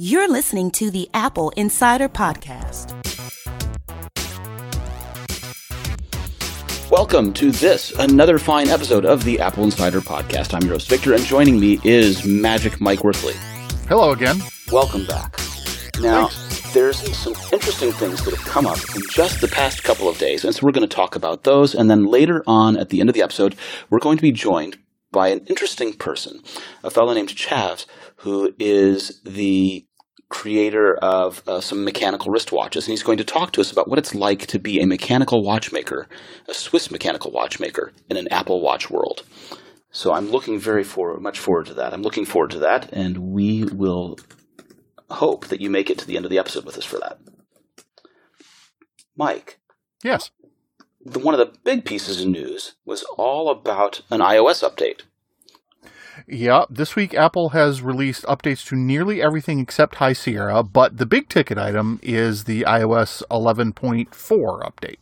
You're listening to the Apple Insider Podcast. Welcome to this, another fine episode of the Apple Insider Podcast. I'm your host, Victor, and joining me is Magic Mike Wuerthele. Hello again. Welcome back. Now, there's some interesting things that have come up in just the past couple of days, and so we're going to talk about those. And then later on at the end of the episode, we're going to be joined by an interesting person, a fellow named Chaz, who is the creator of uh, some mechanical wristwatches, and he's going to talk to us about what it's like to be a mechanical watchmaker, a Swiss mechanical watchmaker in an Apple Watch world. So I'm looking very for, much forward to that. I'm looking forward to that, and we will hope that you make it to the end of the episode with us for that. Mike. Yes. The, one of the big pieces of news was all about an iOS update. Yeah, this week Apple has released updates to nearly everything except High Sierra, but the big ticket item is the iOS 11.4 update.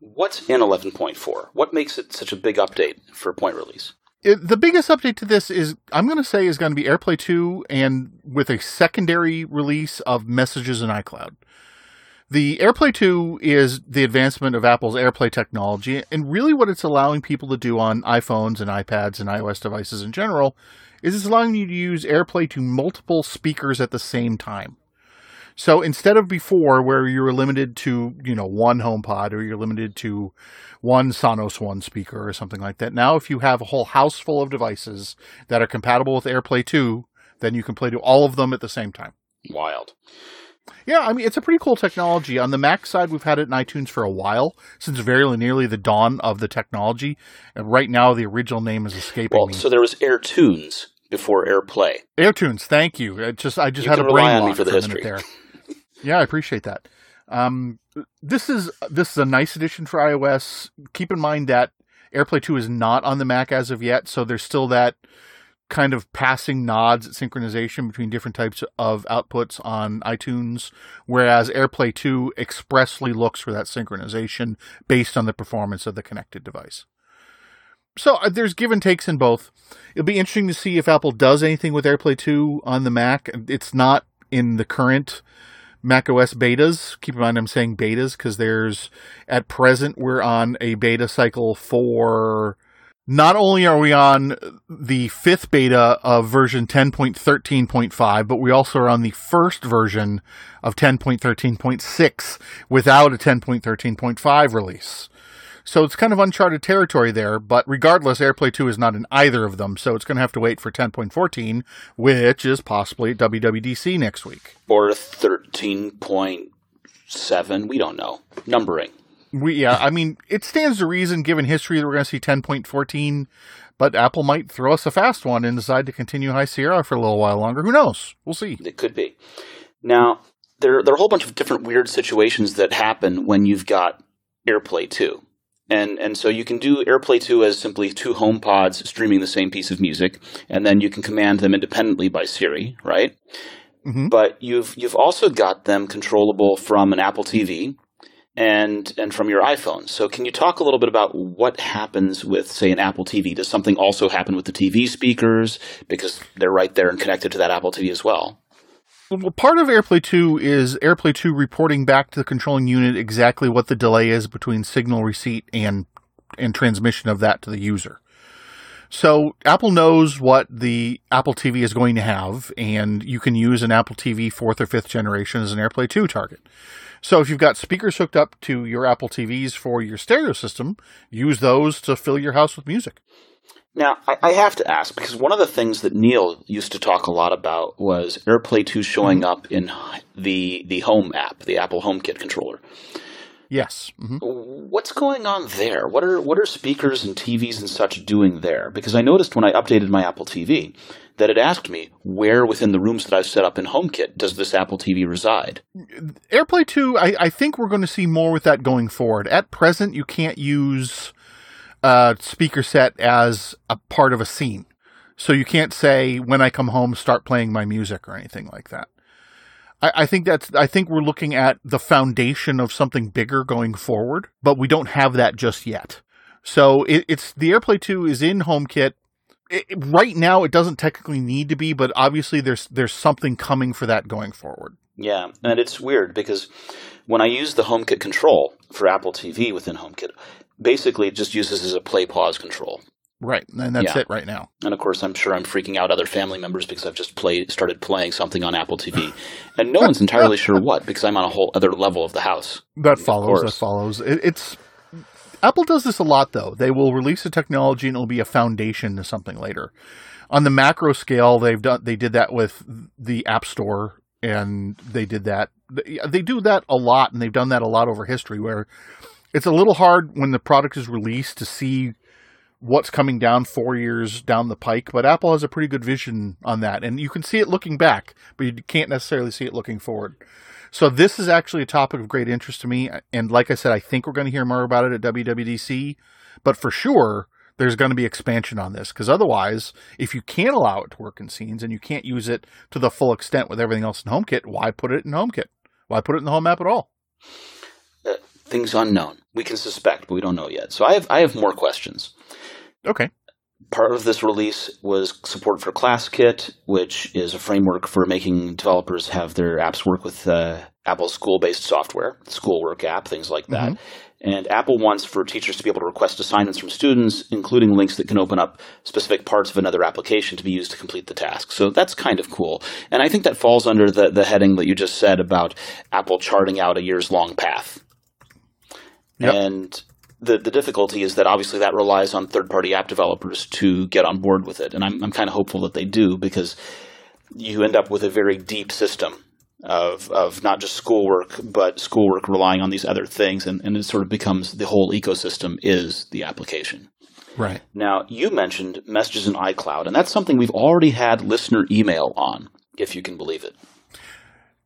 What's in 11.4? What makes it such a big update for a point release? It, the biggest update to this is, I'm going to say, is going to be AirPlay 2 and with a secondary release of Messages in iCloud. The AirPlay 2 is the advancement of Apple's AirPlay technology, and really what it's allowing people to do on iPhones and iPads and iOS devices in general is it's allowing you to use AirPlay to multiple speakers at the same time. So instead of before where you were limited to, you know, one HomePod or you're limited to one Sonos One speaker or something like that, now if you have a whole house full of devices that are compatible with AirPlay 2, then you can play to all of them at the same time. Wild. Yeah, I mean it's a pretty cool technology. On the Mac side, we've had it in iTunes for a while, since very nearly the dawn of the technology. And right now, the original name is escaping well, me. So there was AirTunes before AirPlay. AirTunes, thank you. It just I just You had a brain lock for the history. there. yeah, I appreciate that. Um, this is this is a nice addition for iOS. Keep in mind that AirPlay 2 is not on the Mac as of yet, so there's still that kind of passing nods at synchronization between different types of outputs on iTunes, whereas AirPlay 2 expressly looks for that synchronization based on the performance of the connected device. So uh, there's give and takes in both. It'll be interesting to see if Apple does anything with AirPlay 2 on the Mac. It's not in the current Mac OS betas. Keep in mind I'm saying betas because there's at present we're on a beta cycle for not only are we on the fifth beta of version 10.13.5, but we also are on the first version of 10.13.6 without a 10.13.5 release. So it's kind of uncharted territory there, but regardless, AirPlay 2 is not in either of them, so it's going to have to wait for 10.14, which is possibly at WWDC next week. Or 13.7, we don't know. Numbering. We yeah, I mean, it stands to reason given history that we're going to see 10.14, but Apple might throw us a fast one and decide to continue High Sierra for a little while longer. Who knows? We'll see. It could be. Now, there, there are a whole bunch of different weird situations that happen when you've got AirPlay 2. And, and so you can do AirPlay 2 as simply two home pods streaming the same piece of music, and then you can command them independently by Siri, right? Mhm. But you've, you've also got them controllable from an Apple TV and, and from your iPhone. So can you talk a little bit about what happens with, say, an Apple TV? Does something also happen with the TV speakers? Because they're right there and connected to that Apple TV as well. Well, part of AirPlay 2 is AirPlay 2 reporting back to the controlling unit exactly what the delay is between signal receipt and and transmission of that to the user. So Apple knows what the Apple TV is going to have, and you can use an Apple TV fourth or fifth generation as an AirPlay 2 target. So if you've got speakers hooked up to your Apple TVs for your stereo system, use those to fill your house with music. Now, I, have to ask because one of the things that Neil used to talk a lot about was AirPlay 2 showing mm-hmm. up in the the Home app, the Apple HomeKit controller. Yes. hmm What's going on there? What are what are speakers and TVs and such doing there? Because I noticed when I updated my Apple TV that it asked me where within the rooms that I've set up in HomeKit does this Apple TV reside. AirPlay 2, I, I think we're going to see more with that going forward. At present, you can't use a speaker set as a part of a scene. So you can't say, when I come home, start playing my music or anything like that. I, I think that's, I think we're looking at the foundation of something bigger going forward, but we don't have that just yet. So it, it's, the AirPlay 2 is in HomeKit it, right now it doesn't technically need to be, but obviously there's there's something coming for that going forward. Yeah, and it's weird because when I use the HomeKit control for Apple TV within HomeKit, basically it just uses as a play pause control. Right, and that's Yeah. it right now. And of course, I'm sure I'm freaking out other family members because I've just played, started playing something on Apple TV, and no one's entirely sure what because I'm on a whole other level of the house. That follows. That follows. It, it's Apple does this a lot, though. They will release a technology and it'll be a foundation to something later. On the macro scale, they've done. They did that with the App Store, and they did that. They do that a lot, and they've done that a lot over history. Where it's a little hard when the product is released to see what's coming down four years down the pike. But Apple has a pretty good vision on that, and you can see it looking back, but you can't necessarily see it looking forward. So this is actually a topic of great interest to me, and like I said, I think we're going to hear more about it at WWDC. But for sure, there's going to be expansion on this because otherwise, if you can't allow it to work in scenes and you can't use it to the full extent with everything else in HomeKit, why put it in HomeKit? Why put it in the Home app at all? Uh, things unknown. We can suspect, but we don't know yet. So I have I have more questions. Okay. Part of this release was support for ClassKit, which is a framework for making developers have their apps work with uh, Apple's school-based software, schoolwork app, things like that. And Apple wants for teachers to be able to request assignments from students, including links that can open up specific parts of another application to be used to complete the task. So that's kind of cool. And I think that falls under the, the heading that you just said about Apple charting out a years long path. Yep. And the, the difficulty is that obviously that relies on third party app developers to get on board with it. And I'm, I'm kind of hopeful that they do because you end up with a very deep system of, of not just schoolwork, but schoolwork relying on these other things. And, and it sort of becomes the whole ecosystem is the application. Right. Now, you mentioned messages in iCloud, and that's something we've already had listener email on, if you can believe it.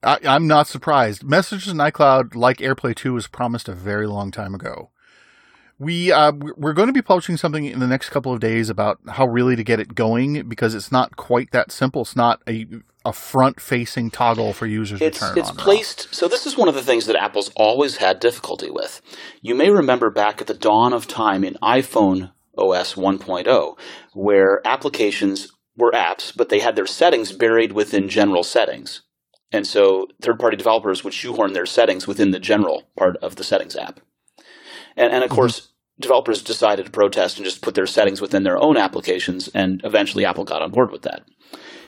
I, I'm not surprised. Messages in iCloud, like AirPlay 2, was promised a very long time ago. We uh, we're going to be publishing something in the next couple of days about how really to get it going because it's not quite that simple. It's not a a front facing toggle for users It's to turn it's on. off. placed. So this is one of the things that Apple's always had difficulty with. You may remember back at the dawn of time in iPhone OS 1.0, where applications were apps, but they had their settings buried within general settings. And so third party developers would shoehorn their settings within the general part of the settings app. And, and of course, developers decided to protest and just put their settings within their own applications, and eventually Apple got on board with that.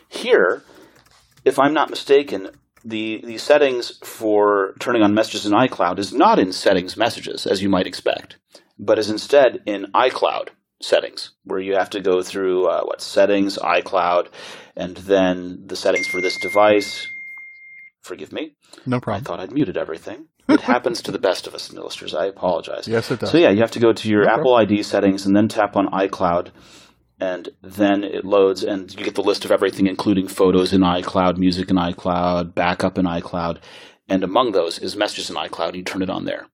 Here, if I'm not mistaken, the, the settings for turning on messages in iCloud is not in settings messages, as you might expect, but is instead in iCloud settings, where you have to go through uh, what settings, iCloud, and then the settings for this device. Forgive me. No problem. I thought I'd muted everything. It happens to the best of us, Nilisters. I apologize. Yes, it does. So yeah, you have to go to your No Apple ID settings and then tap on iCloud, and then it loads, and you get the list of everything, including photos in iCloud, music in iCloud, backup in iCloud, and among those is messages in iCloud. And you turn it on there.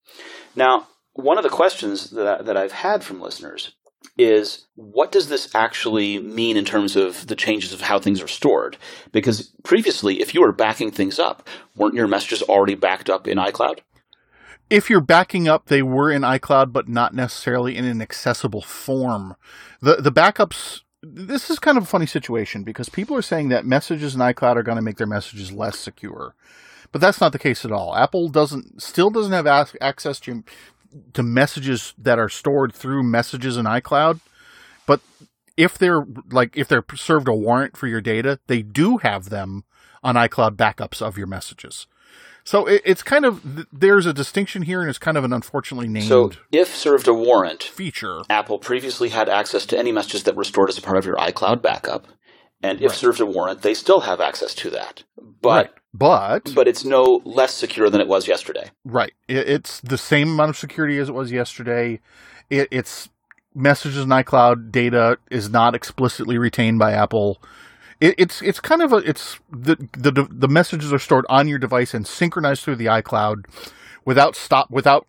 Now, one of the questions that I, that I've had from listeners is what does this actually mean in terms of the changes of how things are stored? Because previously, if you were backing things up, weren't your messages already backed up in iCloud? if you're backing up, they were in iCloud, but not necessarily in an accessible form. The the backups. This is kind of a funny situation because people are saying that messages in iCloud are going to make their messages less secure, but that's not the case at all. Apple doesn't still doesn't have access to to messages that are stored through messages in iCloud, but if they're like if they're served a warrant for your data, they do have them on iCloud backups of your messages. So it, it's kind of there's a distinction here, and it's kind of an unfortunately named So, if served a warrant, feature. Apple previously had access to any messages that were stored as a part of your iCloud backup, and if Right. served a warrant, they still have access to that. But right. but but it's no less secure than it was yesterday. right, it's the same amount of security as it was yesterday. It, it's messages in iCloud data is not explicitly retained by Apple. It, it's it's kind of a it's the, the the messages are stored on your device and synchronized through the iCloud without stop without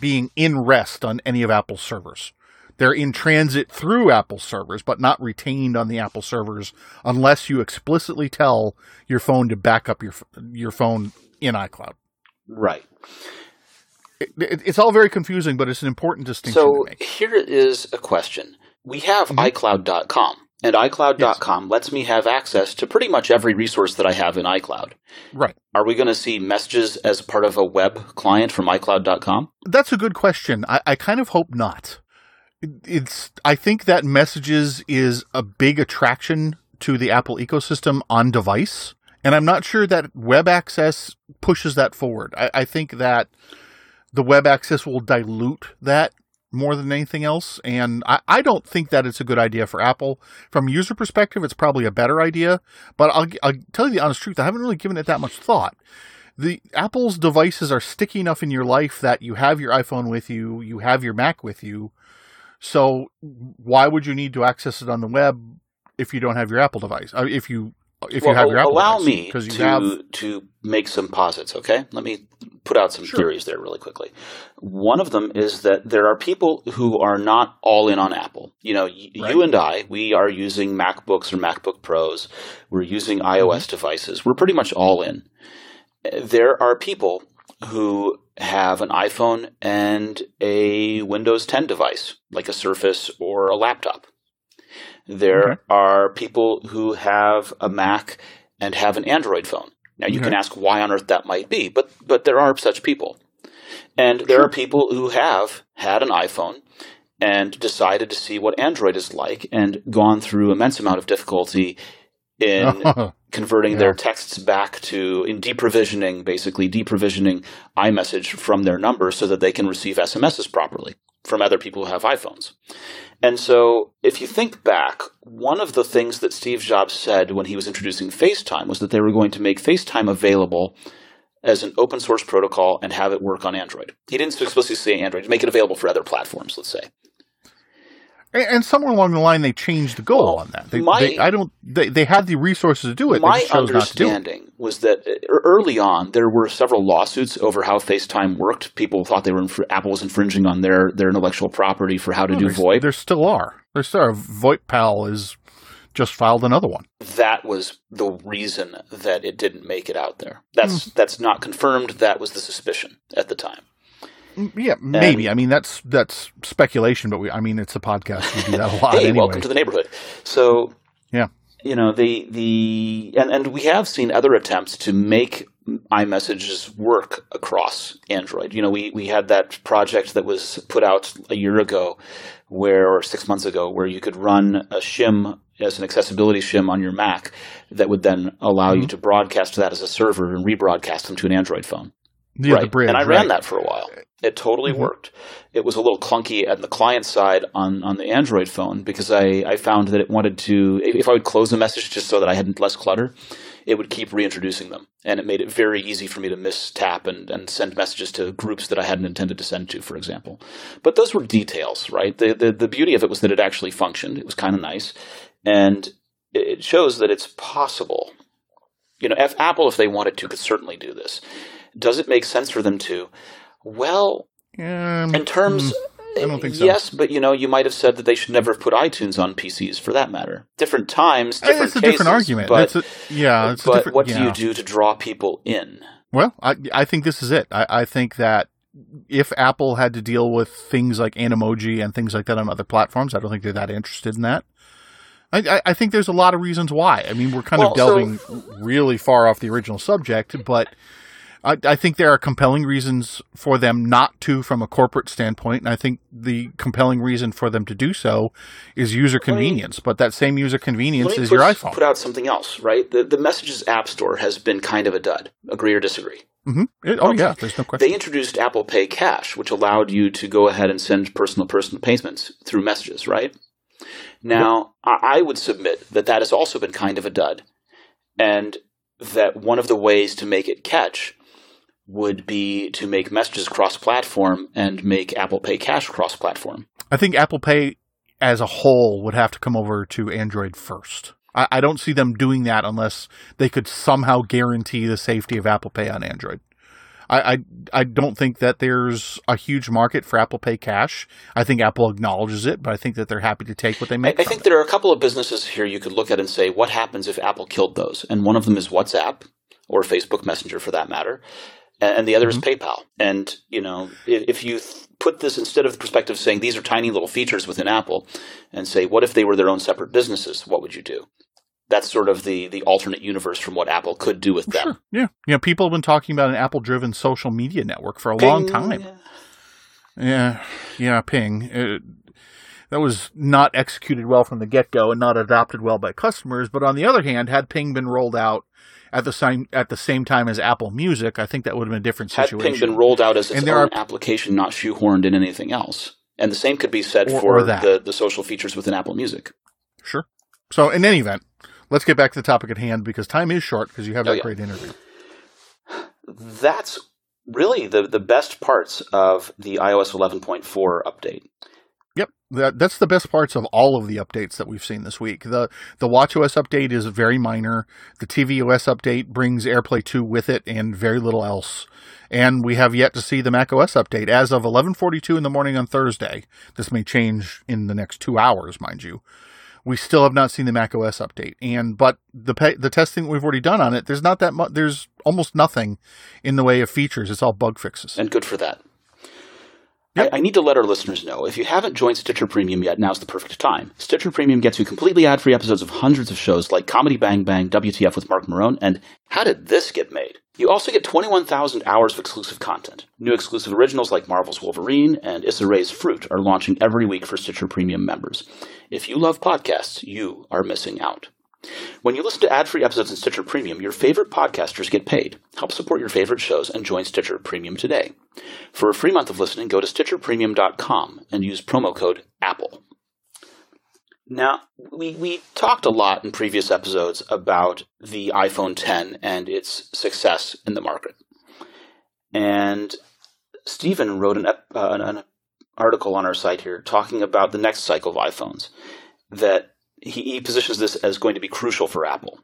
being in rest on any of Apple's servers. They're in transit through Apple servers, but not retained on the Apple servers unless you explicitly tell your phone to back up your your phone in iCloud. Right. It, it, it's all very confusing, but it's an important distinction So to make. here is a question. We have Mhm. iCloud.com, And iCloud.com yes. lets me have access to pretty much every resource that I have in iCloud. Right. Are we going to see messages as part of a web client from iCloud.com? That's a good question. I, I kind of hope not. It's. I think that messages is a big attraction to the Apple ecosystem on device, and I'm not sure that web access pushes that forward. I, I think that the web access will dilute that more than anything else. And I, I don't think that it's a good idea for Apple. From user perspective, it's probably a better idea. But I'll, I'll tell you the honest truth, I haven't really given it that much thought. The Apple's devices are sticky enough in your life that you have your iPhone with you, you have your Mac with you. So why would you need to access it on the web if you don't have your Apple device? Uh, if you if well, you have your Apple allow device, me to have... to make some posits. Okay, let me put out some sure. theories there really quickly. One of them is that there are people who are not all in on Apple. You know, y- right. you and I, we are using MacBooks or MacBook Pros. We're using iOS mm-hmm. devices. We're pretty much all in. There are people who have an iPhone and a Windows 10 device, like a Surface or a laptop. There okay. are people who have a Mac and have an Android phone. Now you okay. can ask why on earth that might be, but but there are such people. And there sure. are people who have had an iPhone and decided to see what Android is like and gone through immense amount of difficulty in oh, converting yeah. their texts back to in deprovisioning basically deprovisioning iMessage from their number so that they can receive SMSs properly from other people who have iPhones. And so, if you think back, one of the things that Steve Jobs said when he was introducing FaceTime was that they were going to make FaceTime available as an open source protocol and have it work on Android. He didn't explicitly say Android, make it available for other platforms, let's say. And somewhere along the line, they changed the goal well, on that. They, my, they, I don't. They, they had the resources to do it. My understanding was that uh, early on there were several lawsuits over how FaceTime worked. People thought they were inf- Apple was infringing on their their intellectual property for how to do VoIP. There still are. There still are. VirnetX just filed another one. That was the reason that it didn't make it out there. That's mm. that's not confirmed. That was the suspicion at the time. Yeah, maybe. And, I mean, that's that's speculation, but we. I mean, it's a podcast. We do that a lot. hey, anyway. welcome to the neighborhood. So, yeah, you know the the and and we have seen other attempts to make iMessages work across Android. You know, we we had that project that was put out a year ago, where or six months ago, where you could run a shim as an accessibility shim on your Mac that would then allow mm-hmm. you to broadcast that as a server and rebroadcast them to an Android phone. Yeah, right. Bridge, and I right. ran that for a while. It totally mm-hmm. worked. It was a little clunky at the client side on, on the Android phone because I, I found that it wanted to, if I would close a message just so that I had less clutter, it would keep reintroducing them. And it made it very easy for me to mistap and, and send messages to groups that I hadn't intended to send to, for example. But those were details, right? The, the, the beauty of it was that it actually functioned. It was kind of nice. And it shows that it's possible. You know, if Apple, if they wanted to, could certainly do this. Does it make sense for them to? Well, um, in terms. Mm, I don't think so. Yes, but you know, you might have said that they should never have put iTunes on PCs for that matter. Different times, different it's a cases, different argument. But, a, yeah, but what yeah. do you do to draw people in? Well, I I think this is it. I, I think that if Apple had to deal with things like Animoji and things like that on other platforms, I don't think they're that interested in that. I, I think there's a lot of reasons why. I mean, we're kind well, of delving so, really far off the original subject, but I, I, think there are compelling reasons for them not to from a corporate standpoint, and I think the compelling reason for them to do so is user convenience. Me, but that same user convenience is put, your iPhone. Put out something else, right? The the Messages App Store has been kind of a dud. Agree or disagree? Mm-hmm. It, oh okay. yeah, there's no question. They introduced Apple Pay Cash, which allowed you to go ahead and send personal personal payments through messages, right? Now, yep. I would submit that that has also been kind of a dud, and that one of the ways to make it catch would be to make messages cross platform and make Apple Pay Cash cross platform. I think Apple Pay as a whole would have to come over to Android first. I, I, don't see them doing that unless they could somehow guarantee the safety of Apple Pay on Android. I, I, I don't think that there's a huge market for Apple Pay Cash. I think Apple acknowledges it, but I think that they're happy to take what they make. I, I think it. there are a couple of businesses here you could look at and say, what happens if Apple killed those? And one of them is WhatsApp or Facebook Messenger for that matter and the other mm-hmm. is PayPal. And you know, if you put this instead of the perspective of saying these are tiny little features within Apple, and say what if they were their own separate businesses, what would you do? That's sort of the the alternate universe from what Apple could do with them. Sure. Yeah, you know, people have been talking about an Apple-driven social media network for a Ping. long time. Yeah, yeah, Ping. It, that was not executed well from the get-go and not adopted well by customers. But on the other hand, had Ping been rolled out at the same at the same time as Apple Music, I think that would have been a different situation. Had Ping been rolled out as its and own are, application, not shoehorned in anything else, and the same could be said or, for or the the social features within Apple Music. Sure. So in any event, let's get back to the topic at hand because time is short because you have oh, that oh, yeah. great interview. That's really the the best parts of the iOS 11.4 update. Yep, that, that's the best parts of all of the updates that we've seen this week. the The WatchOS update is very minor. The tvOS update brings AirPlay 2 with it, and very little else. And we have yet to see the macOS update as of 11:42 in the morning on Thursday. This may change in the next two hours, mind you. We still have not seen the macOS update, and but the the testing we've already done on it, there's not that much. There's almost nothing in the way of features. It's all bug fixes, and good for that. I, I, need to let our listeners know if you haven't joined Stitcher Premium yet, now's the perfect time. Stitcher Premium gets you completely ad free episodes of hundreds of shows like Comedy Bang Bang, WTF with Marc Maron, and How Did This Get Made? You also get 21,000 hours of exclusive content. New exclusive originals like Marvel's Wolverine and Issa Rae's Fruit are launching every week for Stitcher Premium members. If you love podcasts, you are missing out. When you listen to ad-free episodes in Stitcher Premium, your favorite podcasters get paid. Help support your favorite shows and join Stitcher Premium today. For a free month of listening, go to stitcherpremium.com and use promo code APPLE. Now, we, we talked a lot in previous episodes about the iPhone 10 and its success in the market. And Stephen wrote an, uh, an article on our site here talking about the next cycle of iPhones that he, he positions this as going to be crucial for Apple.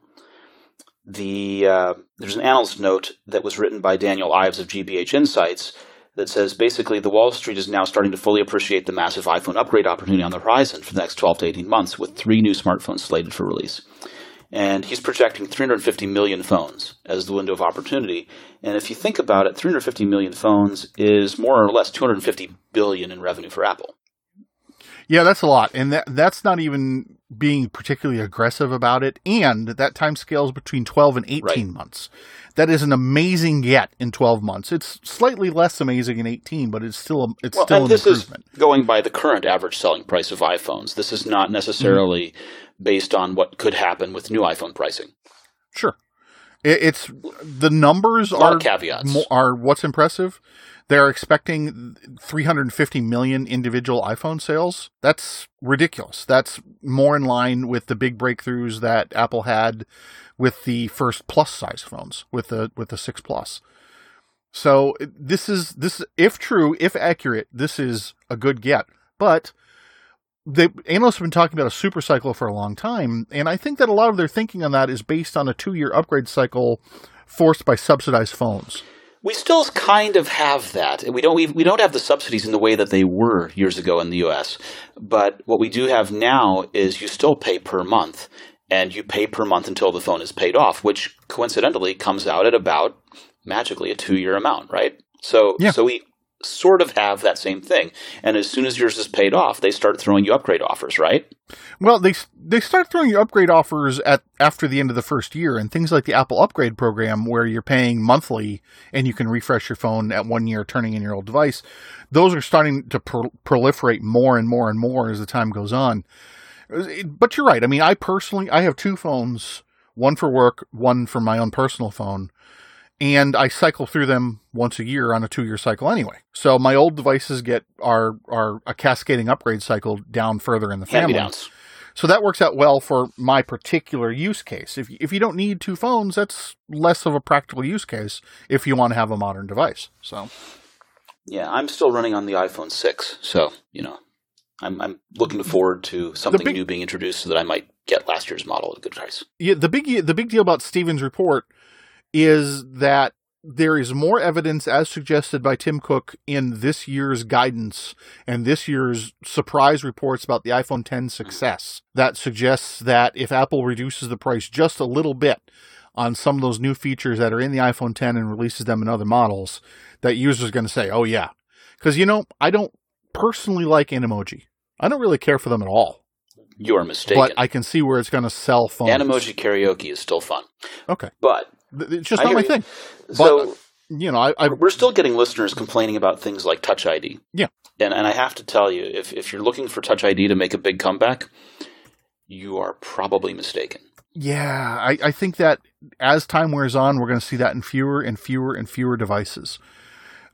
The uh, there's an analyst note that was written by Daniel Ives of GBH Insights that says basically the Wall Street is now starting to fully appreciate the massive iPhone upgrade opportunity on the horizon for the next 12 to 18 months, with three new smartphones slated for release. And he's projecting 350 million phones as the window of opportunity. And if you think about it, 350 million phones is more or less 250 billion in revenue for Apple. Yeah, that's a lot, and that that's not even being particularly aggressive about it. And that time scale is between twelve and eighteen right. months. That is an amazing get in twelve months. It's slightly less amazing in eighteen, but it's still a, it's well, still an this improvement. Is going by the current average selling price of iPhones. This is not necessarily mm-hmm. based on what could happen with new iPhone pricing. Sure, it, it's the numbers are caveats are what's impressive they're expecting 350 million individual iPhone sales. That's ridiculous. That's more in line with the big breakthroughs that Apple had with the first plus size phones, with the with the 6 Plus. So this is this if true, if accurate, this is a good get. But the analysts have been talking about a super cycle for a long time, and I think that a lot of their thinking on that is based on a two-year upgrade cycle forced by subsidized phones we still kind of have that. We don't we, we don't have the subsidies in the way that they were years ago in the U.S. But what we do have now is you still pay per month, and you pay per month until the phone is paid off, which coincidentally comes out at about magically a two year amount, right? So yeah. so we sort of have that same thing. And as soon as yours is paid off, they start throwing you upgrade offers, right? Well, they they start throwing you upgrade offers at after the end of the first year, and things like the Apple Upgrade program, where you're paying monthly and you can refresh your phone at one year, turning in your old device. Those are starting to pro- proliferate more and more and more as the time goes on. But you're right. I mean, I personally I have two phones, one for work, one for my own personal phone and I cycle through them once a year on a two year cycle anyway. So my old devices get are are a cascading upgrade cycle down further in the family. So that works out well for my particular use case. If if you don't need two phones, that's less of a practical use case if you want to have a modern device. So yeah, I'm still running on the iPhone 6, so you know, I'm I'm looking forward to something big, new being introduced so that I might get last year's model at a good price. Yeah, the big the big deal about Stephen's report is that there is more evidence, as suggested by Tim Cook in this year's guidance and this year's surprise reports about the iPhone 10 success, that suggests that if Apple reduces the price just a little bit on some of those new features that are in the iPhone 10 and releases them in other models, that users are going to say, "Oh yeah," because you know I don't personally like Animoji. I don't really care for them at all. You are mistaken. But I can see where it's going to sell phones. Animoji karaoke is still fun. Okay, but it's just not my you. thing. So but, you know, I, I, we're still getting listeners complaining about things like Touch ID. Yeah, and and I have to tell you, if if you're looking for Touch ID to make a big comeback, you are probably mistaken. Yeah, I, I think that as time wears on, we're going to see that in fewer and fewer and fewer devices.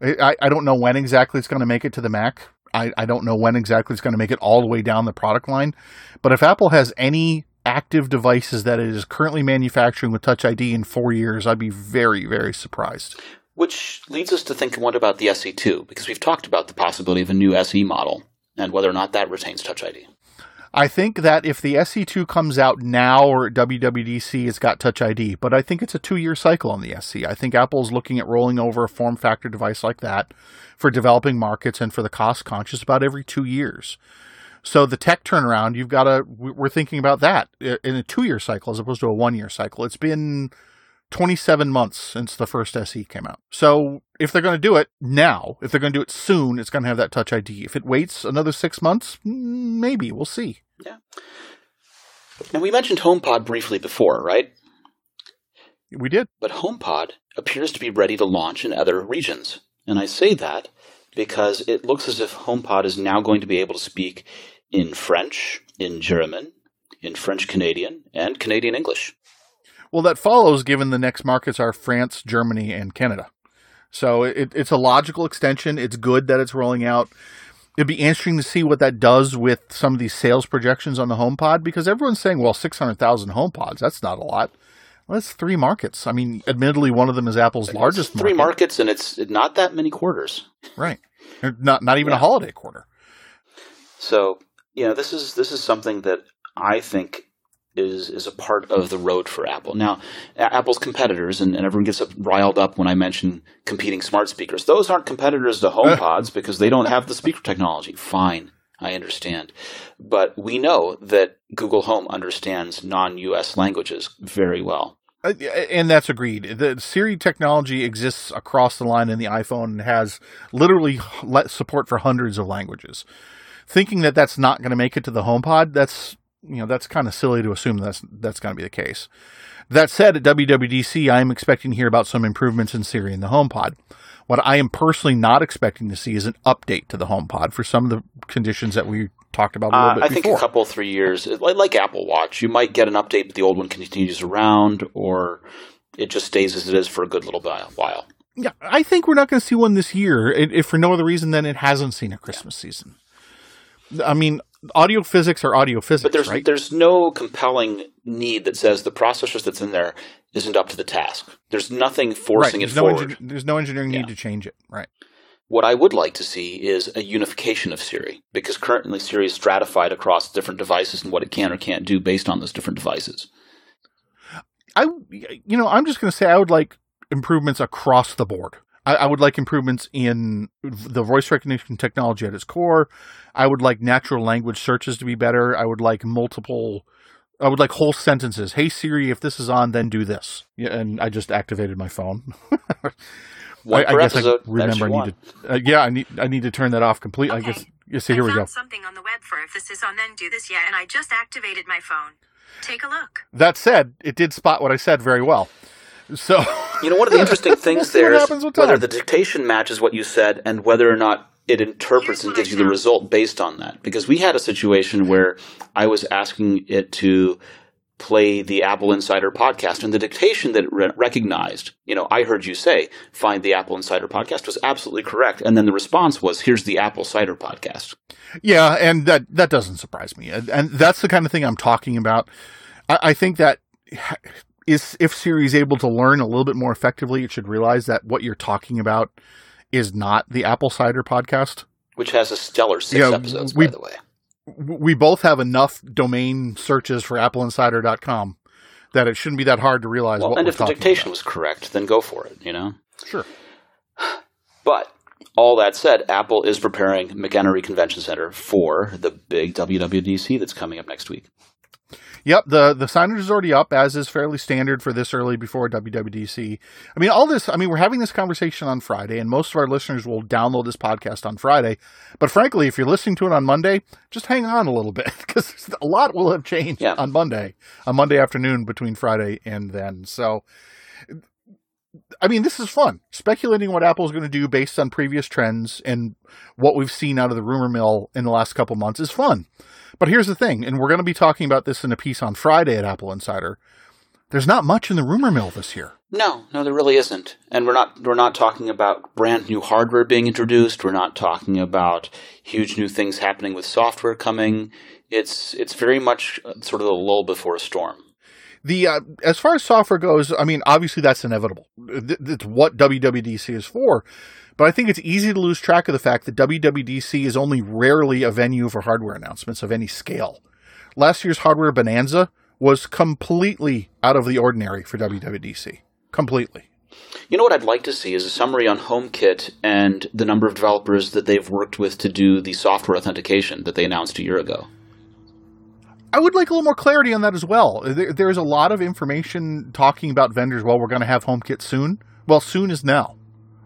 I, I don't know when exactly it's going to make it to the Mac. I, I don't know when exactly it's going to make it all the way down the product line. But if Apple has any active devices that it is currently manufacturing with Touch ID in four years, I'd be very, very surprised. Which leads us to think what about the SE2? Because we've talked about the possibility of a new SE model and whether or not that retains Touch ID. I think that if the SE2 comes out now or at WWDC, it's got Touch ID, but I think it's a two year cycle on the SE. I think Apple's looking at rolling over a form factor device like that for developing markets and for the cost conscious about every two years. So the tech turnaround, you've got to, we're thinking about that in a two year cycle as opposed to a one year cycle. It's been 27 months since the first SE came out. So if they're going to do it now, if they're going to do it soon, it's going to have that Touch ID. If it waits another six months, mm, maybe we'll see. Yeah. Now we mentioned HomePod briefly before, right? We did. But HomePod appears to be ready to launch in other regions. And I say that because it looks as if HomePod is now going to be able to speak in French, in German, in French Canadian, and Canadian English. Well, that follows given the next markets are France, Germany, and Canada. So it, it's a logical extension. It's good that it's rolling out. It'd be interesting to see what that does with some of these sales projections on the HomePod because everyone's saying, well, 600,000 HomePods, that's not a lot. Well, that's three markets. I mean, admittedly, one of them is Apple's it's largest three market. markets, and it's not that many quarters. Right. Not not even Yeah. a holiday quarter. So, you know, this is this is something that I think is is a part of the road for Apple. Now, Apple's competitors, and, and everyone gets up, riled up when I mention competing smart speakers. Those aren't competitors to HomePods because they don't have the speaker technology. Fine, I understand, but we know that Google Home understands non-U.S. languages very well. Uh, and that's agreed. The Siri technology exists across the line in the iPhone and has literally support for hundreds of languages. Thinking that that's not going to make it to the HomePod, that's you know that's kind of silly to assume that's that's going to be the case. That said, at WWDC, I am expecting to hear about some improvements in Siri in the HomePod. What I am personally not expecting to see is an update to the HomePod for some of the conditions that we talked about a little Uh, bit I think before. a couple, three years, like, like Apple Watch, you might get an update, but the old one continues around, or it just stays as it is for a good little while. while. Yeah, I think we're not going to see one this year, if for no other reason than it hasn't seen a Christmas season. I mean, audio physics are audio physics, But there's right? there's no compelling need that says the processors that's in there isn't up to the task. There's nothing right. forcing There's it no, forward. engi- there's no engineering Yeah. need to change it, right? What I would like to see is a unification of Siri, because currently Siri is stratified across different devices and what it can or can't do based on those different devices. I, you know, I'm just going to say I would like improvements across the board. I, I would like improvements in the voice recognition technology at its core. I would like natural language searches to be better. I would like multiple. I would like whole sentences. Hey Siri, if this is on, then do this. Yeah, and I just activated my phone. One I, I guess episode. I remember I extra need to. Uh, yeah, I need I need to turn that off completely. I Okay. guess. Yeah, so here I we found go. something on the web for if this is on, then do this. Yeah, and I just activated my phone. Take a look. That said, it did spot what I said very well. So You know, one of the interesting things there is whether the dictation matches what you said and whether or not it interprets and gives you the result based on that. Because we had a situation where I was asking it to play the Apple Insider podcast, and the dictation that it re- recognized, you know, I heard you say, find the Apple Insider podcast was absolutely correct. And then the response was, here's the Apple Cider podcast. Yeah, and that that doesn't surprise me, and, and that's the kind of thing I'm talking about. I, I think that is if Siri is able to learn a little bit more effectively, it should realize that what you're talking about is not the Apple Cider podcast. Which has a stellar six Yeah, episodes, we- by the way. We both have enough domain searches for appleinsider.com that it shouldn't be that hard to realize Well, what and if the dictation about. was correct, then go for it, you know? Sure. But all that said, Apple is preparing McEnery Convention Center for the big WWDC that's coming up next week. Yep, the the signage is already up, as is fairly standard for this early before WWDC. I mean, all this. I mean, we're having this conversation on Friday, and most of our listeners will download this podcast on Friday. But frankly, if you're listening to it on Monday, just hang on a little bit because a lot will have changed Yeah. on Monday, on Monday afternoon between Friday and then. So, I mean, this is fun. Speculating what Apple's going to do based on previous trends and what we've seen out of the rumor mill in the last couple months is fun. But here's the thing, and we're going to be talking about this in a piece on Friday at Apple Insider. There's not much in the rumor mill this year. No, no, there really isn't. And we're not we're not talking about brand new hardware being introduced. We're not talking about huge new things happening with software coming. It's it's very much uh, sort of the lull before a storm. The uh, as far as software goes, I mean, obviously that's inevitable. It's what WWDC is for. But I think it's easy to lose track of the fact that WWDC is only rarely a venue for hardware announcements of any scale. Last year's hardware bonanza was completely out of the ordinary for WWDC. Completely. You know what I'd like to see is a summary on HomeKit and the number of developers that they've worked with to do the software authentication that they announced a year ago. I would like a little more clarity on that as well. There, there's a lot of information talking about vendors. Well, we're going to have HomeKit soon. Well, soon is now.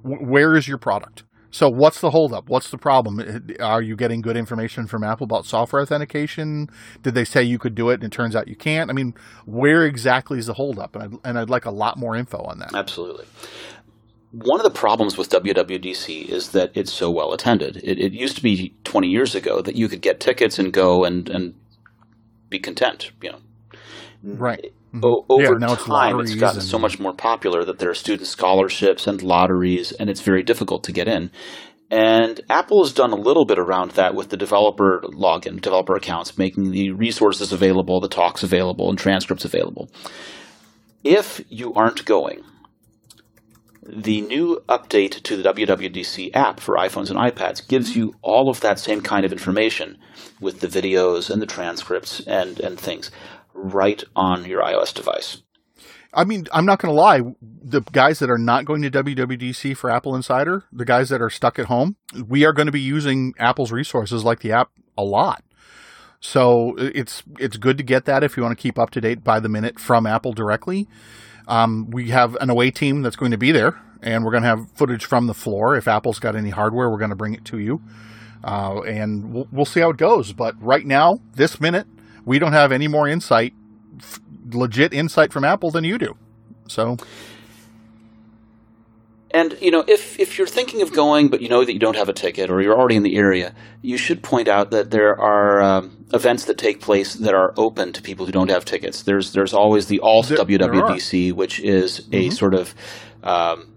Where is your product? So, what's the holdup? What's the problem? Uh, Are you getting good information from Apple about software authentication? Did they say you could do it and it turns out you can't? I mean, where exactly is the holdup? And I'd, and I'd like a lot more info on that. Absolutely. One of the problems with WWDC is that it's so well attended. It, it used to be 20 years ago that you could get tickets and go and, and be content. You know, Right. Mm-hmm. O- Yeah, over now it's time, it's gotten and- so much more popular that there are student scholarships and lotteries, and it's very difficult to get in. And Apple has done a little bit around that with the developer login, developer accounts, making the resources available, the talks available, and transcripts available. If you aren't going, the new update to the WWDC app for iPhones and iPads gives you all of that same kind of information with the videos and the transcripts and, and things right on your iOS device. I mean, I'm not going to lie. The guys that are not going to WWDC for Apple Insider, the guys that are stuck at home, we are going to be using Apple's resources like the app a lot. So it's it's good to get that if you want to keep up to date by the minute from Apple directly. Um, we have an away team that's going to be there, and we're going to have footage from the floor. If Apple's got any hardware, we're going to bring it to you, uh, and we'll, we'll see how it goes. But right now, this minute, we don't have any more insight, f- legit insight from Apple than you do. So And you know, if if you're thinking of going, but you know that you don't have a ticket, or you're already in the area, you should point out that there are um, events that take place that are open to people who don't have tickets. There's there's always the All There- there WWDC, which is a sort of um,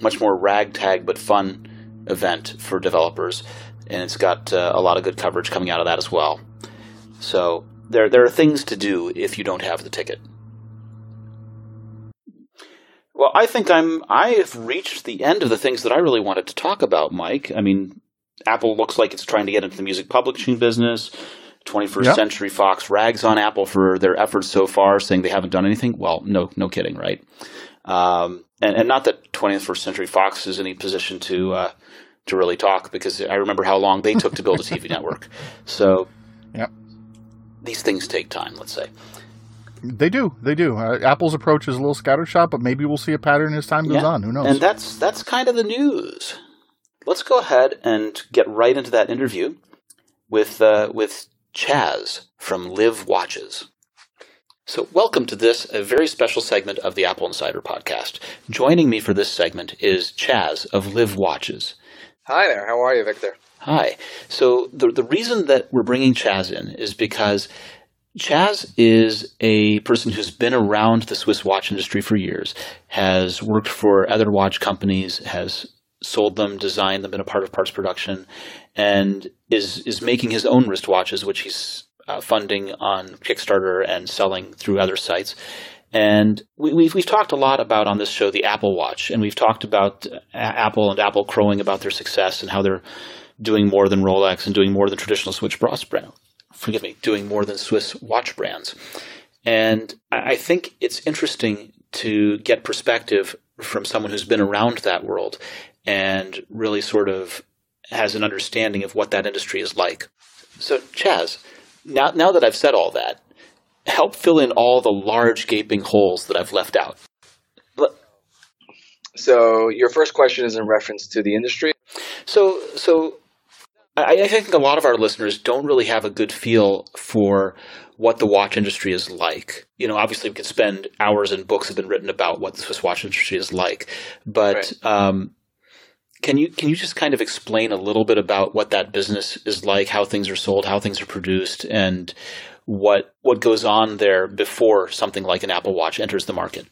much more ragtag but fun event for developers, and it's got uh, a lot of good coverage coming out of that as well. So there there are things to do if you don't have the ticket. Well, I think I'm. I have reached the end of the things that I really wanted to talk about, Mike. I mean, Apple looks like it's trying to get into the music publishing business. 21st Yep. Century Fox rags on Apple for their efforts so far, saying they haven't done anything. Well, no, no kidding, right? Um, and, and not that 21st Century Fox is in any position to uh, to really talk, because I remember how long they took to build a TV network. So Yep. These things take time. Let's say. they do, they do. Uh, Apple's approach is a little scattershot, but maybe we'll see a pattern as time goes Yeah. on. Who knows? And that's that's kind of the news. Let's go ahead and get right into that interview with uh, with Chaz from LIV Watches. So, welcome to this a very special segment of the Apple Insider podcast. Joining me for this segment is Chaz of LIV Watches. Hi there. How are you, Victor? Hi. So the the reason that we're bringing Chaz in is because Chaz is a person who's been around the Swiss watch industry for years, has worked for other watch companies, has sold them, designed them, been a part of parts production, and is is making his own wristwatches, which he's uh, funding on Kickstarter and selling through other sites. And we, we've we've talked a lot about on this show the Apple Watch, and we've talked about uh, Apple and Apple crowing about their success and how they're doing more than Rolex and doing more than traditional Swiss watch brand. Forgive me, doing more than Swiss watch brands. And I I think it's interesting to get perspective from someone who's been around that world and really sort of has an understanding of what that industry is like. So, Chaz, now now that I've said all that, help fill in all the large gaping holes that I've left out. So your first question is in reference to the industry. So, so I, I think a lot of our listeners don't really have a good feel for what the watch industry is like. You know, obviously we could spend hours and books have been written about what the Swiss watch industry is like, but Right. um, can you can you just kind of explain a little bit about what that business is like, how things are sold, how things are produced, and what what goes on there before something like an Apple Watch enters the market?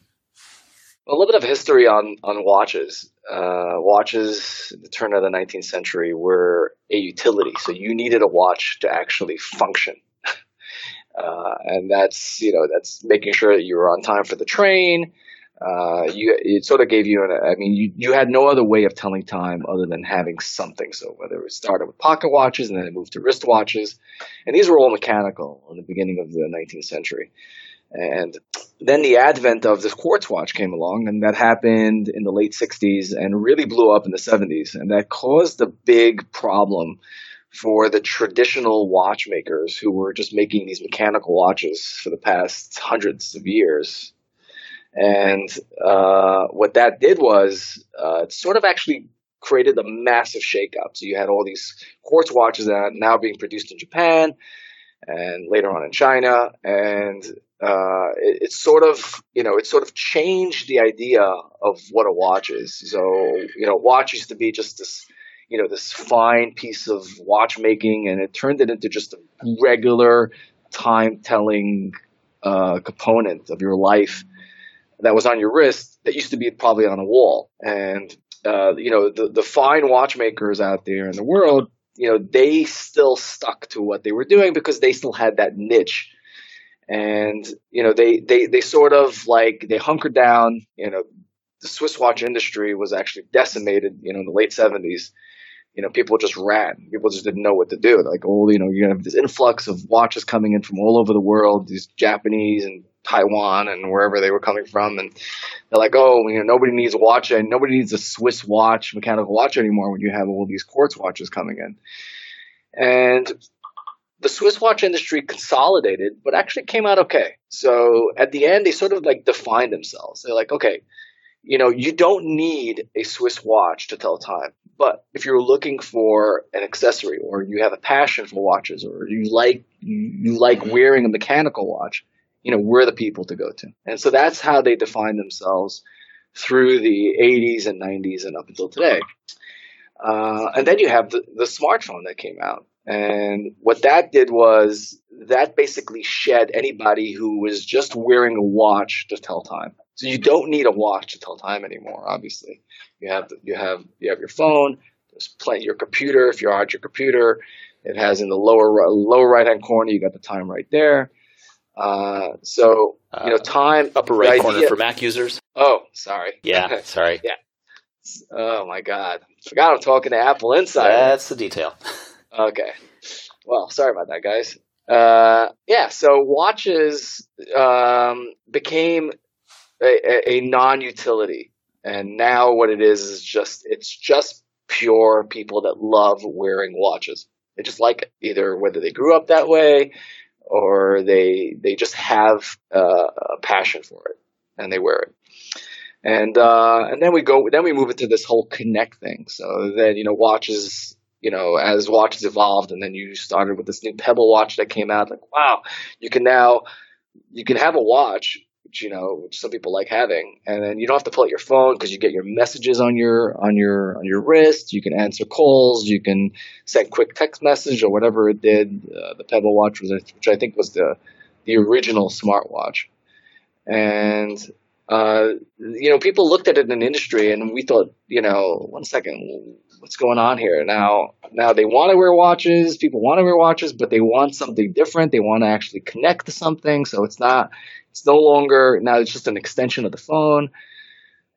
A little bit of history on on watches. Uh, watches, at the turn of the 19th century, were a utility. So you needed a watch to actually function, uh, and that's you know that's making sure that you were on time for the train. Uh, you it sort of gave you an I mean you you had no other way of telling time other than having something. So whether it started with pocket watches and then it moved to wrist watches, and these were all mechanical in the beginning of the 19th century. And then the advent of this quartz watch came along, and that happened in the late 60s and really blew up in the 70s. And that caused a big problem for the traditional watchmakers who were just making these mechanical watches for the past hundreds of years. And uh, what that did was uh, it sort of actually created a massive shakeup. So you had all these quartz watches that are now being produced in Japan and later on in China. And uh, it, sort of, you know, it sort of changed the idea of what a watch is. So, you know, watch used to be just this, you know, this fine piece of watchmaking, and it turned it into just a regular time telling uh, component of your life that was on your wrist that used to be probably on a wall. And, uh, you know, the, the fine watchmakers out there in the world, you know, they still stuck to what they were doing because they still had that niche. And you know they they they sort of like they hunkered down you know. The swiss watch industry was actually decimated you know in the late 70s you know people just ran. People just didn't know what to do. Like oh you know gonna have this influx of watches coming in from all over the world these japanese and taiwan and wherever they were coming from and they're like oh you know nobody needs a watch and nobody needs a swiss watch mechanical watch anymore when you have all these quartz watches coming in and the Swiss watch industry consolidated, but actually came out okay. So at the end, they sort of like defined themselves. They're like, okay, you know, you don't need a Swiss watch to tell time. But if you're looking for an accessory or you have a passion for watches or you like, you, you like wearing a mechanical watch, you know, we're the people to go to. And so that's how they defined themselves through the 80s and 90s and up until today. Uh, and then you have the, the smartphone that came out. And what that did was that basically shed anybody who was just wearing a watch to tell time. So you don't need a watch to tell time anymore. Obviously, you have you have you have your phone. There's plenty your computer. If you're on your computer, it has in the lower lower right hand corner. You got the time right there. Uh, so you know time Upper right corner idea- for Mac users. Oh, sorry. Yeah, sorry. Yeah. Oh my God, forgot I'm talking to Apple Insider. That's the detail. Okay. Well, sorry about that, guys. Uh, yeah, so watches um, became a, a, a non-utility, and now what it is is just it's just pure people that love wearing watches. They just like it, either whether they grew up that way or they they just have uh, a passion for it and they wear it. And uh, and then we go then we move into this whole connect thing. So then you know watches you know, as watches evolved, and then you started with this new Pebble watch that came out. Like, wow, you can now you can have a watch, which you know, which some people like having, and then you don't have to pull out your phone because you get your messages on your on your on your wrist. You can answer calls. You can send quick text message or whatever it did. Uh, the Pebble watch was, which I think was the the original smartwatch, and uh, you know, people looked at it in industry, and we thought, you know, one second, what's going on here? Now, now they want to wear watches. People want to wear watches, but they want something different. They want to actually connect to something. So it's not, it's no longer now. It's just an extension of the phone.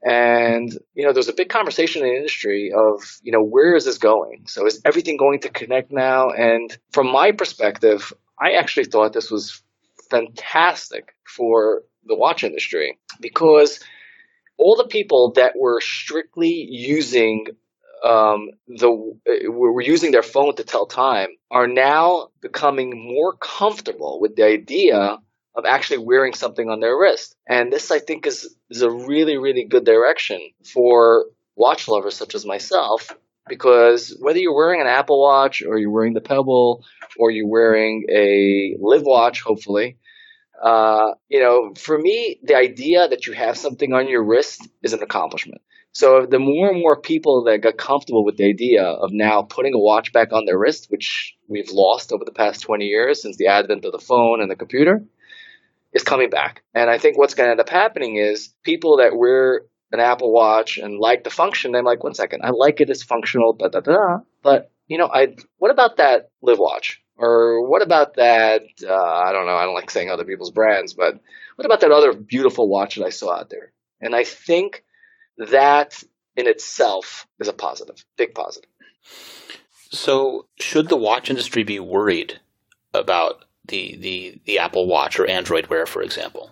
And you know, there's a big conversation in the industry of, you know, where is this going? So is everything going to connect now? And from my perspective, I actually thought this was fantastic for the watch industry because all the people that were strictly using um, the were using their phone to tell time are now becoming more comfortable with the idea of actually wearing something on their wrist. And this, I think, is, is a really, really good direction for watch lovers such as myself, because whether you're wearing an Apple Watch or you're wearing the Pebble or you're wearing a LIV Watch, hopefully, uh, you know, for me, the idea that you have something on your wrist is an accomplishment. So the more and more people that got comfortable with the idea of now putting a watch back on their wrist, which we've lost over the past 20 years since the advent of the phone and the computer, is coming back. And I think what's going to end up happening is people that wear an Apple Watch and like the function, they're like, one second, I like it, it's functional, da da da. But you know, I what about that LIV Watch? Or what about that? Uh, I don't know. I don't like saying other people's brands, but what about that other beautiful watch that I saw out there? And I think that in itself is a positive, big positive. So, should the watch industry be worried about the the the Apple Watch or Android Wear, for example?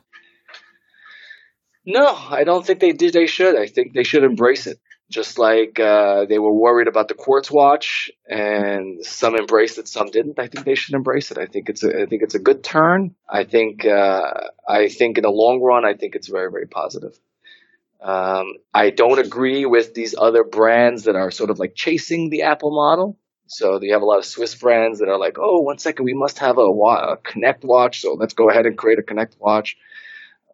No, I don't think they did. They should. I think they should embrace it. Just like uh, they were worried about the quartz watch, and some embraced it, some didn't. I think they should embrace it. I think it's a, I think it's a good turn. I think, uh, I think in the long run, I think it's very, very positive. Um, I don't agree with these other brands that are sort of like chasing the Apple model. So they have a lot of Swiss brands that are like, oh, one second, we must have a, a Connect watch, so let's go ahead and create a Connect watch.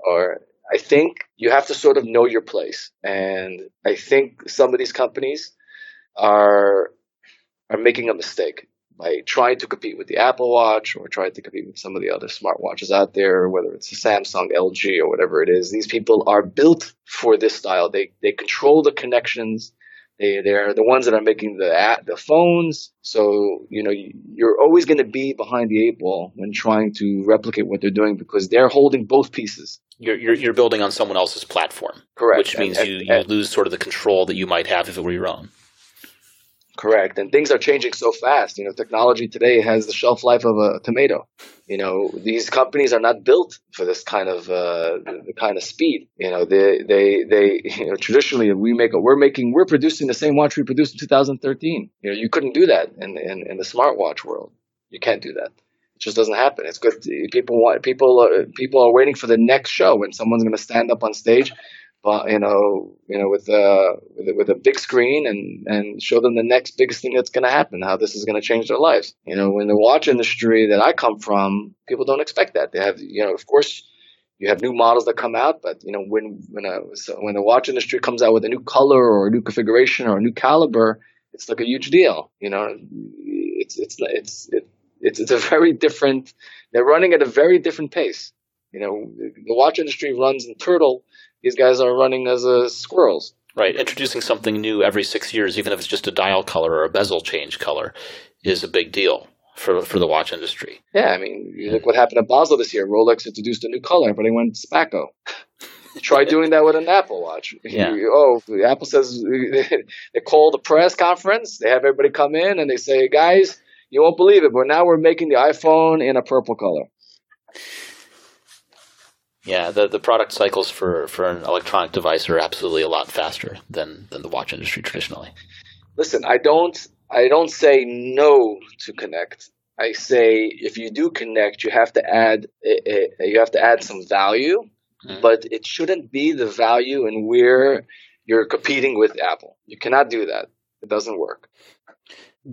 Or I think you have to sort of know your place. And I think some of these companies are are making a mistake by trying to compete with the Apple Watch or trying to compete with some of the other smartwatches out there, whether it's a Samsung, LG, or whatever it is. These people are built for this style. They they control the connections. They they're the ones that are making the the phones. So you know you're always going to be behind the eight ball when trying to replicate what they're doing because they're holding both pieces. You're, you're, you're building on someone else's platform, Correct. which means And- you, you and- lose sort of the control that you might have if it were your own. Correct. And things are changing so fast. You know, technology today has the shelf life of a tomato. You know, these companies are not built for this kind of uh, the kind of speed. You know, they they they you know traditionally we make a, we're making we're producing the same watch we produced in 2013. You know, you couldn't do that in in, in the smartwatch world. You can't do that. It just doesn't happen. It's good. People want people uh, people are waiting for the next show when someone's going to stand up on stage you know, you know, with a with a, with a big screen and and show them the next biggest thing that's going to happen, how this is going to change their lives. You know, in the watch industry that I come from, people don't expect that. They have, you know, of course, you have new models that come out, but you know, when when a so when the watch industry comes out with a new color or a new configuration or a new caliber, it's like a huge deal. You know, it's it's it's it, it's it's a very different. They're running at a very different pace. You know, the watch industry runs in turtle these guys are running as uh, squirrels. Right. Introducing something new every six years, even if it's just a dial color or a bezel change color, is a big deal for for the watch industry. Yeah, I mean, you look what happened at Basel this year. Rolex introduced a new color, but they went spacco. Try doing that with an Apple Watch. Yeah. Oh, Apple says they call the press conference. They have everybody come in and they say, "Guys, you won't believe it, but now we're making the iPhone in a purple color." Yeah, the the product cycles for, for an electronic device are absolutely a lot faster than, than the watch industry traditionally. listen, I don't I don't say no to connect. I say if you do connect, you have to add eh, eh, you have to add some value, Mhm. but it shouldn't be the value in where you're competing with Apple. You cannot do that. It doesn't work.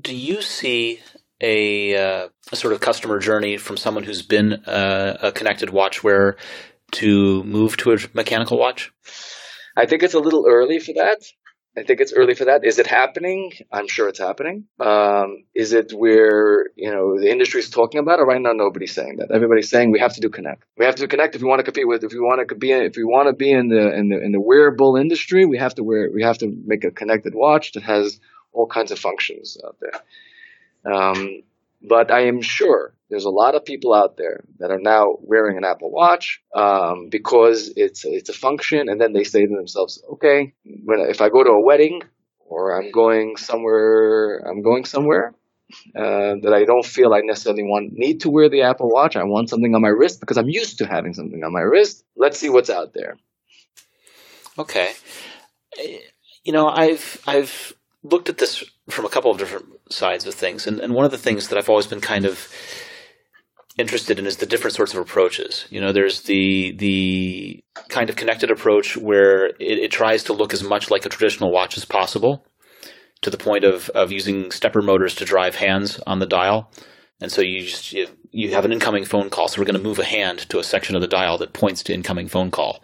Do you see a, uh, a sort of customer journey from someone who's been uh, a connected watch wearer to move to a mechanical watch? I think it's a little early for that. I think it's early for that. Is it happening? I'm sure it's happening. Um, is it where you know the industry is talking about it right now? Nobody's saying that. Everybody's saying we have to do connect. We have to do connect if we want to compete with. If we want to be, if we want to be in the in the in the wearable industry, we have to wear. We have to make a connected watch that has all kinds of functions out there. Um, but I am sure there's a lot of people out there that are now wearing an Apple Watch um, because it's it's a function, and then they say to themselves, "Okay, when if I go to a wedding or I'm going somewhere, I'm going somewhere uh, that I don't feel I necessarily want need to wear the Apple Watch. I want something on my wrist because I'm used to having something on my wrist. Let's see what's out there." Okay. Eh, You know, I've I've looked at this from a couple of different sides of things, and, and one of the things that I've always been kind of interested in is the different sorts of approaches. You know, there's the the kind of connected approach where it, it tries to look as much like a traditional watch as possible, to the point of of using stepper motors to drive hands on the dial. And so you just you, you have an incoming phone call, so we're going to move a hand to a section of the dial that points to incoming phone call.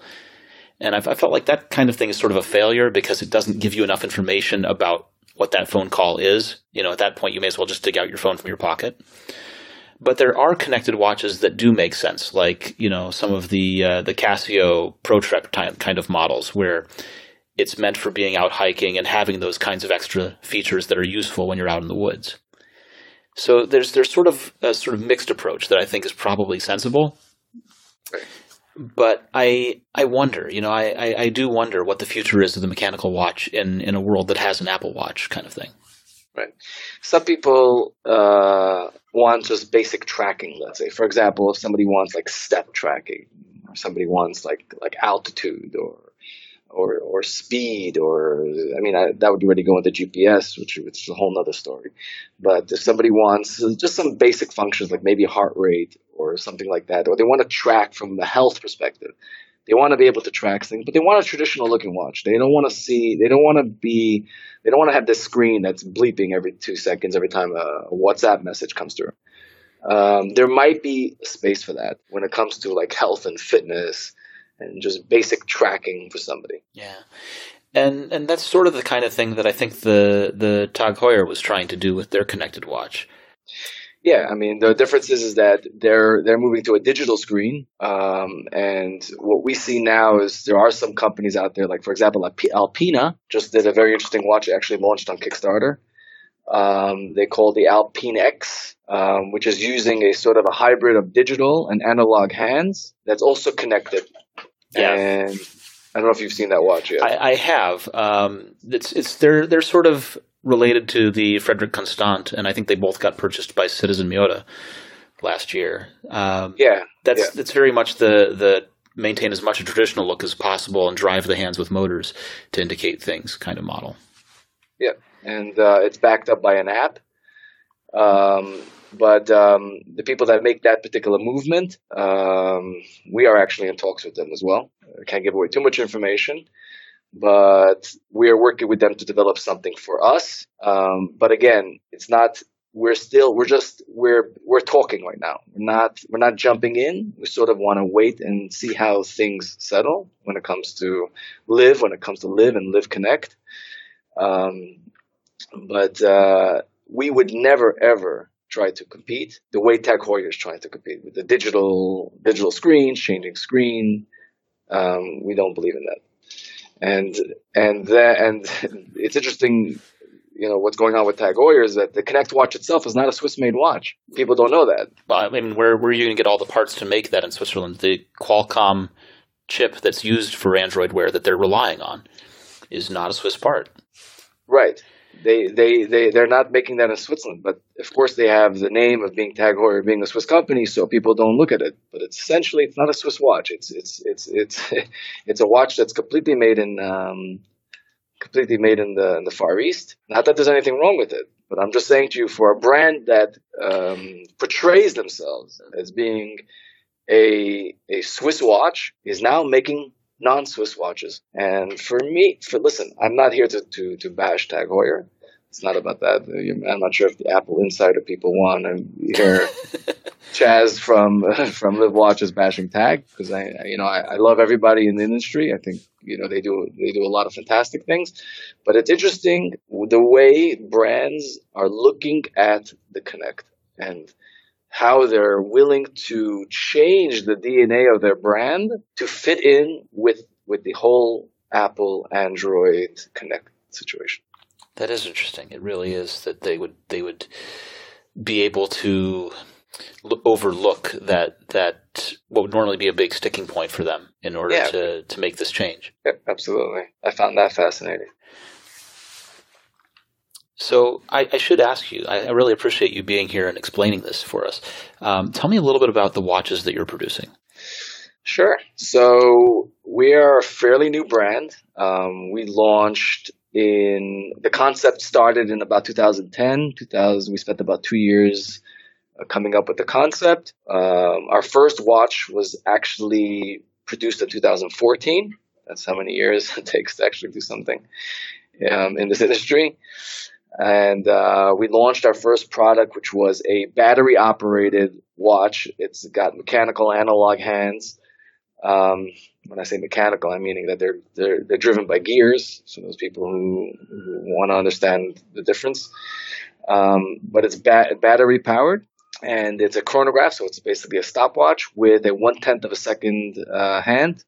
And I've, I felt like that kind of thing is sort of a failure because it doesn't give you enough information about what that phone call is. You know, at that point, you may as well just dig out your phone from your pocket. But there are connected watches that do make sense, like you know some of the uh, the Casio ProTrek kind of models, where it's meant for being out hiking and having those kinds of extra features that are useful when you're out in the woods. So there's there's sort of a sort of mixed approach that I think is probably sensible. But I I wonder, you know, I, I, I do wonder what the future is of the mechanical watch in, in a world that has an Apple Watch kind of thing. Right. Some people uh, want just basic tracking. Let's say, for example, if somebody wants like step tracking, or somebody wants like like altitude or or or speed, or I mean I, that would already go into GPS, which, which is a whole other story. But if somebody wants just some basic functions like maybe heart rate or something like that, or they want to track from a health perspective, they want to be able to track things, but they want a traditional looking watch. They don't want to see, they don't want to be, they don't want to have this screen that's bleeping every two seconds every time a, WhatsApp message comes through. Um, there might be space for that when it comes to like health and fitness and just basic tracking for somebody. Yeah. And and that's sort of the kind of thing that I think the the Tag Heuer was trying to do with their connected watch. Yeah, I mean the difference is, is that they're they're moving to a digital screen, um, and what we see now is there are some companies out there, like for example, Alpina just did a very interesting watch. Actually launched on Kickstarter. Um, they call the Alpine X, um, which is using a sort of a hybrid of digital and analog hands that's also connected. Yeah. And I don't know if you've seen that watch yet. I, I have. Um, it's it's they're they're sort of related to the Frederique Constant, and I think they both got purchased by Citizen Miyota last year. Um, yeah, that's yeah. that's very much the the maintain as much a traditional look as possible and drive the hands with motors to indicate things kind of model. Yeah, and uh, it's backed up by an app. Um, but um, the people that make that particular movement, um, we are actually in talks with them as well. I can't give away too much information, but we are working with them to develop something for us. Um, but again, it's not. We're still. We're just. We're we're talking right now. We're not. We're not jumping in. We sort of want to wait and see how things settle when it comes to LIV. When it comes to LIV and LIV connect. Um, but uh, we would never ever try to compete the way Tag Heuer is trying to compete with the digital digital screens, changing screen. Um, we don't believe in that and and and it's interesting you know what's going on with Tag Heuer is that the Connect watch itself is not a Swiss-made watch. People don't know that. Well, I mean, where where are you going to get all the parts to make that in Switzerland? The Qualcomm chip that's used for Android Wear that they're relying on is not a Swiss part. Right they they they they're not making that in Switzerland, but of course they have the name of being Tag Heuer being a Swiss company, so people don't look at it. But it's essentially it's not a Swiss watch. It's it's it's it's it's a watch that's completely made in um, completely made in the in the Far East. Not that there's anything wrong with it, but I'm just saying to you, for a brand that um, portrays themselves as being a a Swiss watch, is now making non-Swiss watches. And for me, for listen, I'm not here to to, to bash Tag Heuer. It's not about that. I'm not sure if the Apple Insider people want to hear Chaz from from LIV Watches bashing Tag because I, you know, I, I love everybody in the industry. I think you know they do they do a lot of fantastic things, but it's interesting the way brands are looking at the Connect and how they're willing to change the DNA of their brand to fit in with with the whole Apple Android Connect situation. That is interesting. It really is that they would they would be able to overlook that that what would normally be a big sticking point for them in order yeah. to to make this change. Yeah, absolutely. I found that fascinating. So I, I, should ask you. I, I, really appreciate you being here and explaining this for us. Um, tell me a little bit about the watches that you're producing. Sure. So we are a fairly new brand. Um, we launched in the concept started in about 2010. 2000. We spent about two years uh, coming up with the concept. Um, our first watch was actually produced in 2014. That's how many years it takes to actually do something um, in this industry. And uh, we launched our first product, which was a battery operated watch. It's got mechanical analog hands. Um, when I say mechanical, I'm meaning that they're they're they're driven by gears. So those people who, who want to understand the difference. Um, but it's ba- battery powered, and it's a chronograph, so it's basically a stopwatch with a one tenth of a second uh, hand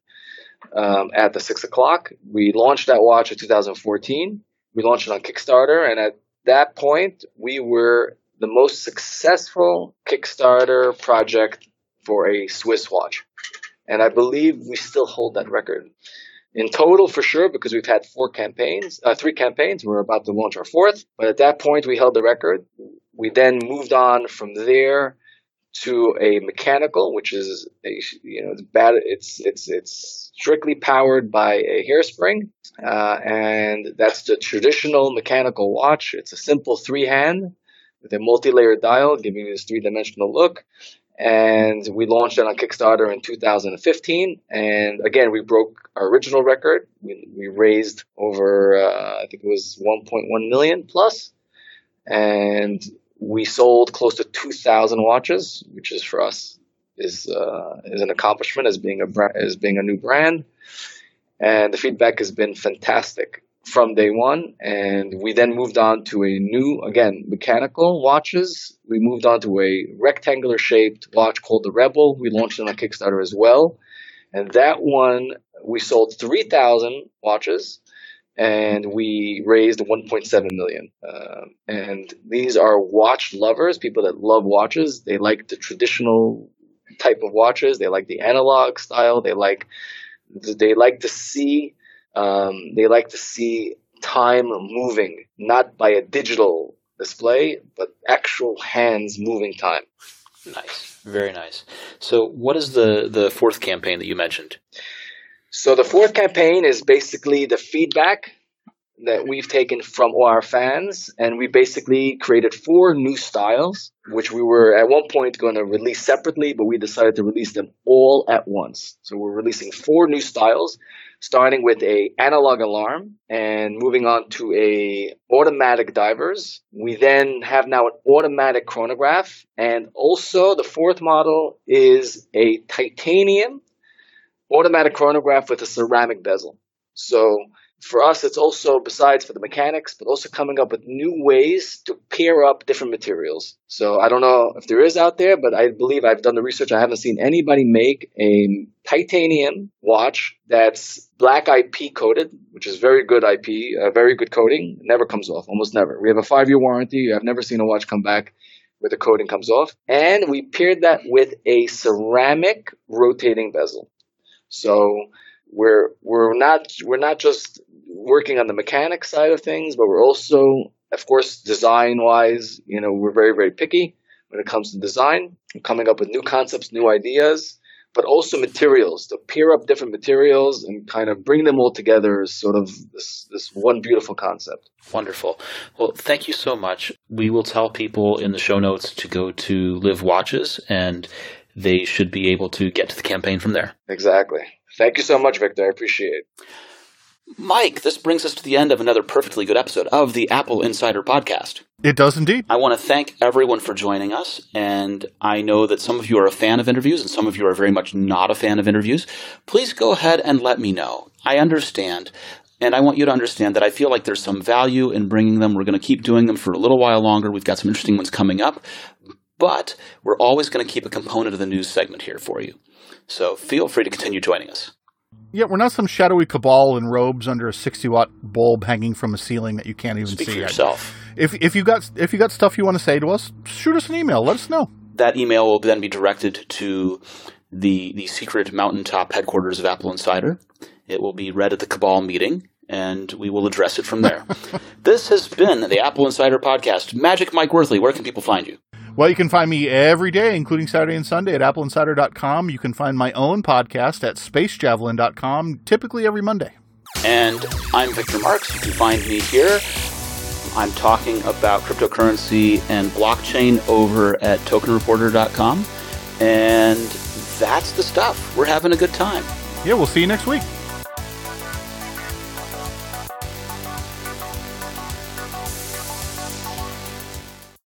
um, at the six o'clock. We launched that watch in 2014. We launched it on Kickstarter, and at that point, we were the most successful Kickstarter project for a Swiss watch. And I believe we still hold that record. In total, for sure, because we've had four campaigns, uh, three campaigns. We're about to launch our fourth. But at that point, we held the record. We then moved on from there to a mechanical, which is a, you know, it's bad. It's, it's, it's strictly powered by a hairspring. Uh, and that's the traditional mechanical watch. It's a simple three hand with a multi-layered dial, giving you this three-dimensional look. And we launched it on Kickstarter in 2015. And again, we broke our original record. We, we raised over, uh, I think it was 1.1 million plus. And we sold close to 2,000 watches, which is for us is uh, is an accomplishment as being a brand, as being a new brand. And the feedback has been fantastic from day one. And we then moved on to a new, again, mechanical watches. We moved on to a rectangular shaped watch called the Rebel. We launched it on Kickstarter as well. And that one, we sold 3,000 watches and we raised 1.7 million. Uh, and these are watch lovers, people that love watches. They like the traditional type of watches. They like the analog style. They like they like to see um, they like to see time moving, not by a digital display, but actual hands moving time. Nice, very nice. So, what is the the fourth campaign that you mentioned? So, the fourth campaign is basically the feedback that we've taken from our fans, and we basically created four new styles, which we were at one point going to release separately, but we decided to release them all at once. So we're releasing four new styles, starting with a analog alarm and moving on to a automatic divers. We then have now an automatic chronograph, and also the fourth model is a titanium automatic chronograph with a ceramic bezel. So for us, it's also, besides for the mechanics, but also coming up with new ways to pair up different materials. So I don't know if there is out there, but I believe I've done the research. I haven't seen anybody make a titanium watch that's black IP coated, which is very good IP, a uh, very good coating. Never comes off, almost never. We have a five year warranty. I've never seen a watch come back where the coating comes off. And we paired that with a ceramic rotating bezel. So we're we're not we're not just working on the mechanic side of things, but we're also, of course, design wise, you know, we're very very picky when it comes to design, we're coming up with new concepts, new ideas, but also materials to pair up different materials and kind of bring them all together as sort of this this one beautiful concept. Wonderful. Well, thank you so much. We will tell people in the show notes to go to LIV Watches and they should be able to get to the campaign from there. Exactly. Thank you so much, Victor. I appreciate it. Mike, this brings us to the end of another perfectly good episode of the Apple Insider Podcast. It does indeed. I want to thank everyone for joining us, and I know that some of you are a fan of interviews and some of you are very much not a fan of interviews. Please go ahead and let me know. I understand, and I want you to understand that I feel like there's some value in bringing them. We're going to keep doing them for a little while longer. We've got some interesting ones coming up, but we're always going to keep a component of the news segment here for you. So feel free to continue joining us. Yeah, we're not some shadowy cabal in robes under a sixty watt bulb hanging from a ceiling that you can't even Speak see. for yourself. If if you got if you got stuff you want to say to us, shoot us an email. Let us know. That email will then be directed to the the secret mountaintop headquarters of Apple Insider. It will be read at the Cabal meeting, and we will address it from there. this has been the Apple Insider Podcast. Magic Mike Wuerthele, where can people find you? Well, you can find me every day, including Saturday and Sunday, at appleinsider.com. You can find my own podcast at spacejavelin.com, typically every Monday. And I'm Victor Marks. You can find me here I'm talking about cryptocurrency and blockchain over at tokenreporter.com. And that's the stuff. We're having a good time. Yeah, we'll see you next week.